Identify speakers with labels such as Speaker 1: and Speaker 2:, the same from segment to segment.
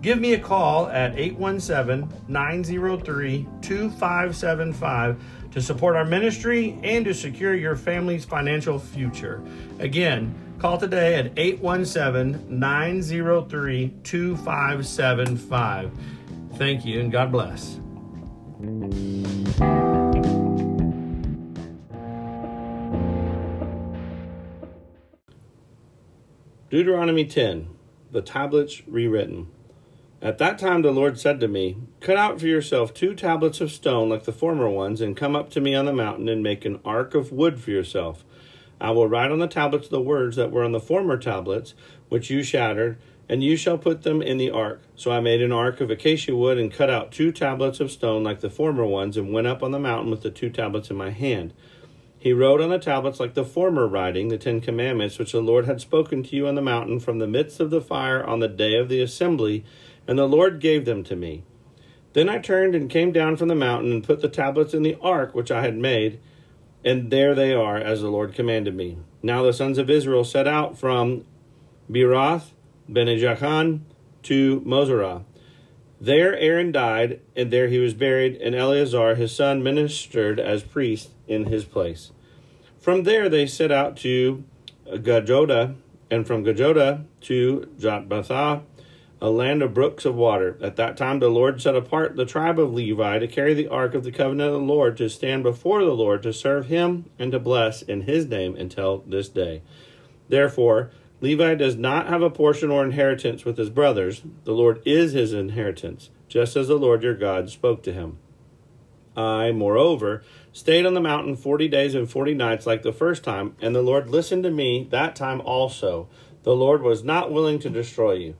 Speaker 1: Give me a call at 817 903 2575 to support our ministry and to secure your family's financial future. Again, call today at 817 903 2575. Thank you and God bless. Deuteronomy 10 The Tablets Rewritten. At that time the Lord said to me, Cut out for yourself two tablets of stone like the former ones, and come up to me on the mountain and make an ark of wood for yourself. I will write on the tablets the words that were on the former tablets, which you shattered, and you shall put them in the ark. So I made an ark of acacia wood and cut out two tablets of stone like the former ones, and went up on the mountain with the two tablets in my hand. He wrote on the tablets like the former writing, the Ten Commandments, which the Lord had spoken to you on the mountain from the midst of the fire on the day of the assembly and the Lord gave them to me. Then I turned and came down from the mountain and put the tablets in the ark which I had made, and there they are, as the Lord commanded me. Now the sons of Israel set out from Beeroth, Bene to Moserah. There Aaron died, and there he was buried, and Eleazar his son ministered as priest in his place. From there they set out to Gudgodah, and from Gudgodah to Jotbathah, a land of brooks of water. At that time the Lord set apart the tribe of Levi to carry the ark of the covenant of the Lord, to stand before the Lord, to serve him, and to bless in his name until this day. Therefore, Levi does not have a portion or inheritance with his brothers. The Lord is his inheritance, just as the Lord your God spoke to him. I, moreover, stayed on the mountain forty days and forty nights like the first time, and the Lord listened to me that time also. The Lord was not willing to destroy you.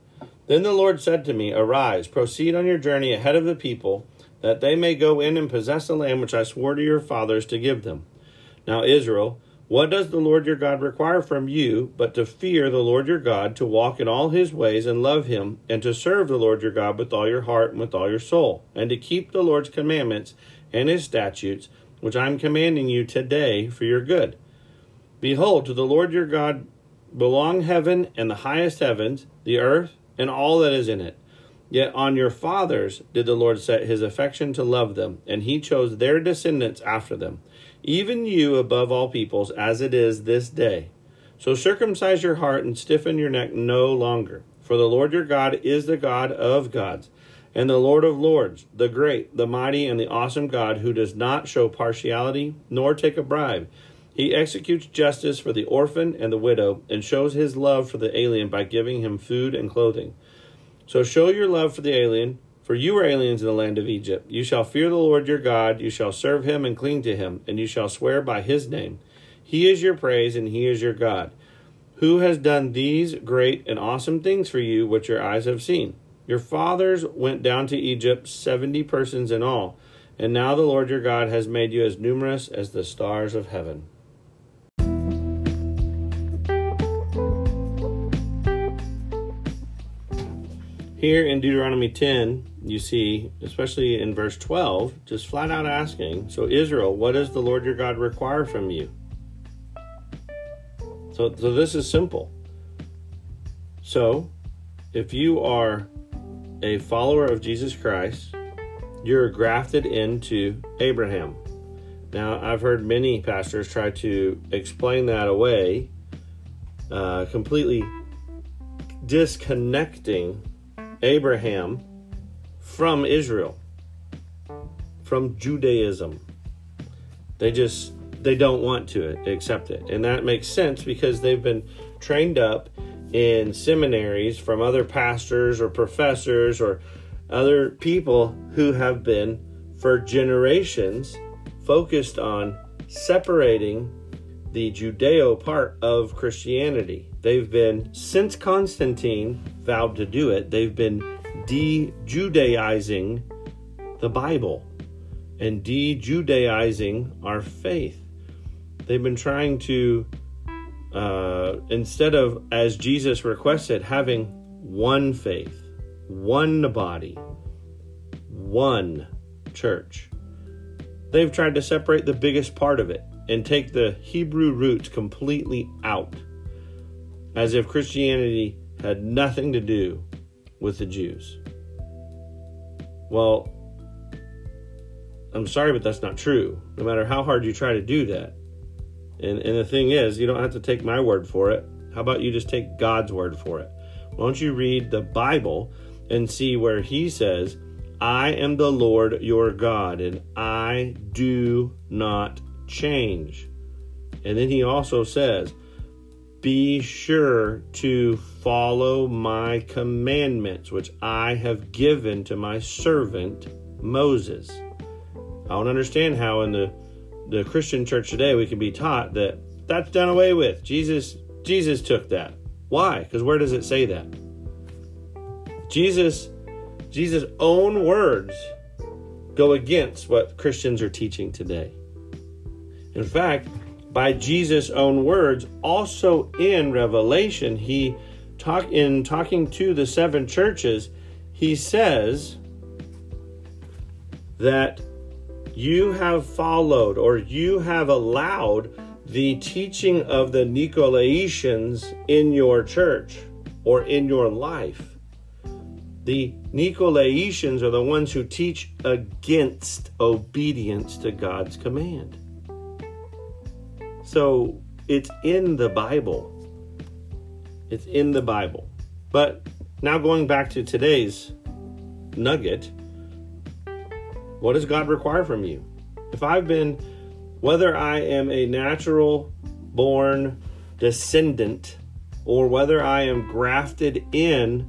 Speaker 1: Then the Lord said to me, Arise, proceed on your journey ahead of the people, that they may go in and possess the land which I swore to your fathers to give them. Now, Israel, what does the Lord your God require from you but to fear the Lord your God, to walk in all his ways and love him, and to serve the Lord your God with all your heart and with all your soul, and to keep the Lord's commandments and his statutes, which I am commanding you today for your good? Behold, to the Lord your God belong heaven and the highest heavens, the earth, and all that is in it. Yet on your fathers did the Lord set his affection to love them, and he chose their descendants after them, even you above all peoples, as it is this day. So circumcise your heart and stiffen your neck no longer. For the Lord your God is the God of gods, and the Lord of lords, the great, the mighty, and the awesome God, who does not show partiality nor take a bribe. He executes justice for the orphan and the widow, and shows his love for the alien by giving him food and clothing. So show your love for the alien, for you were aliens in the land of Egypt. You shall fear the Lord your God, you shall serve him and cling to him, and you shall swear by his name. He is your praise, and he is your God. Who has done these great and awesome things for you, which your eyes have seen? Your fathers went down to Egypt, seventy persons in all, and now the Lord your God has made you as numerous as the stars of heaven. Here in Deuteronomy 10, you see, especially in verse 12, just flat out asking, So, Israel, what does the Lord your God require from you? So, so this is simple. So, if you are a follower of Jesus Christ, you're grafted into Abraham. Now, I've heard many pastors try to explain that away, uh, completely disconnecting Abraham from Israel, from Judaism. They just they don't want to accept it, and that makes sense because they've been trained up in seminaries from other pastors or professors or other people who have been for generations focused on separating the Judeo part of Christianity. They've been, since Constantine vowed to do it, they've been de Judaizing the Bible and de Judaizing our faith. They've been trying to, uh, instead of, as Jesus requested, having one faith, one body, one church, they've tried to separate the biggest part of it and take the Hebrew roots completely out, as if Christianity had nothing to do with the Jews. Well, I'm sorry, but that's not true. No matter how hard you try to do that. And, and the thing is, you don't have to take my word for it. How about you just take God's word for it? Why don't you read the Bible and see where He says, I am the Lord your God, and I do not change. And then he also says, Be sure to follow my commandments, which I have given to my servant Moses. I don't understand how in the, the Christian church today we can be taught that that's done away with. Jesus Jesus took that. Why? Because where does it say that? Jesus Jesus' own words go against what Christians are teaching today. In fact, by Jesus' own words, also in Revelation, he talk in talking to the seven churches, he says that you have followed or you have allowed the teaching of the Nicolaitans in your church or in your life. The Nicolaitans are the ones who teach against obedience to God's command. So it's in the Bible. It's in the Bible. But now going back to today's nugget, what does God require from you? If I've been, whether I am a natural born descendant or whether I am grafted in,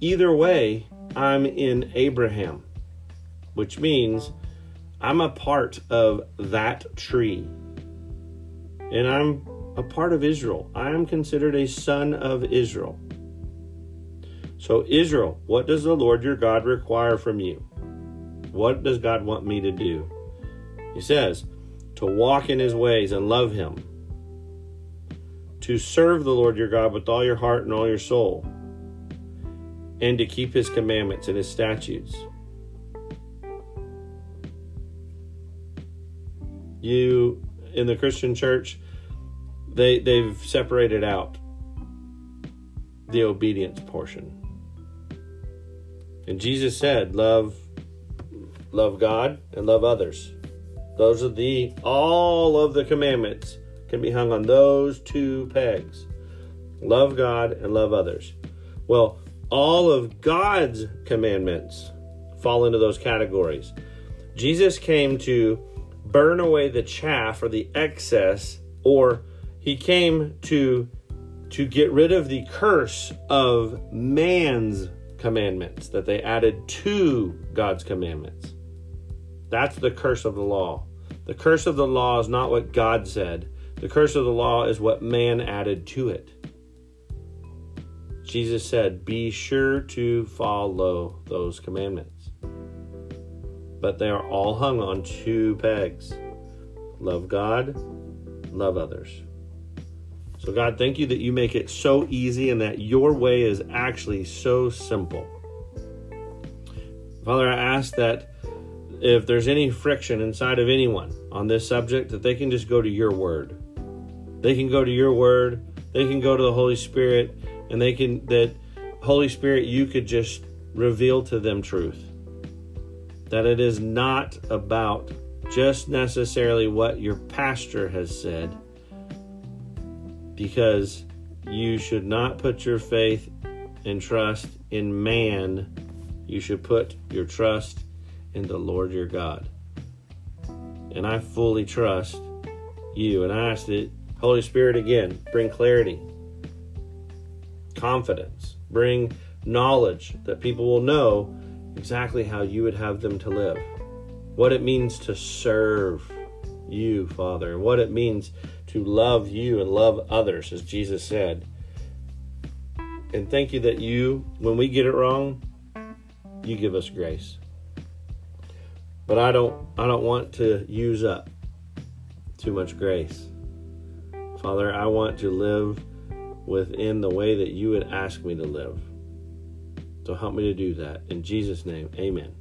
Speaker 1: either way, I'm in Abraham, which means I'm a part of that tree and I'm a part of Israel. I am considered a son of Israel. So, Israel, what does the Lord your God require from you? What does God want me to do? He says, to walk in his ways and love him, to serve the Lord your God with all your heart and all your soul, and to keep his commandments and his statutes. You in the Christian church, they they've separated out the obedience portion. And Jesus said, "Love love God and love others." Those are the all of the commandments can be hung on those two pegs. Love God and love others. Well, all of God's commandments fall into those categories. Jesus came to burn away the chaff or the excess or he came to to get rid of the curse of man's commandments that they added to God's commandments. That's the curse of the law. The curse of the law is not what God said. The curse of the law is what man added to it. Jesus said, Be sure to follow those commandments but they are all hung on two pegs love God, love others. So, God, thank you that you make it so easy and that your way is actually so simple. Father, I ask that if there's any friction inside of anyone on this subject, that they can just go to your word. They can go to your word, they can go to the Holy Spirit, and they can, that Holy Spirit, you could just reveal to them truth. That it is not about just necessarily what your pastor has said, because you should not put your faith and trust in man. You should put your trust in the Lord your God. And I fully trust you. And I ask that, Holy Spirit, again, bring clarity, confidence, bring knowledge that people will know exactly how you would have them to live, what it means to serve you, Father, and what it means to love you and love others, as Jesus said. And thank you that you, when we get it wrong, you give us grace. But I don't I don't want to use up too much grace. Father, I want to live within the way that you would ask me to live. So help me to do that. In Jesus' name, amen.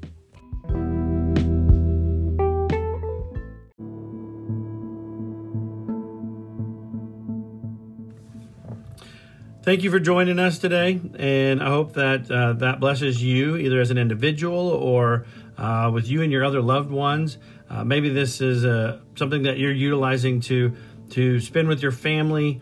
Speaker 2: Thank you for joining us today, and I hope that uh, that blesses you either as an individual or uh, with you and your other loved ones. Uh, maybe this is uh, something that you're utilizing to to spend with your family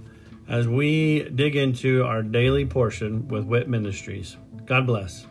Speaker 2: as we dig into our daily portion with WIT Ministries. God bless.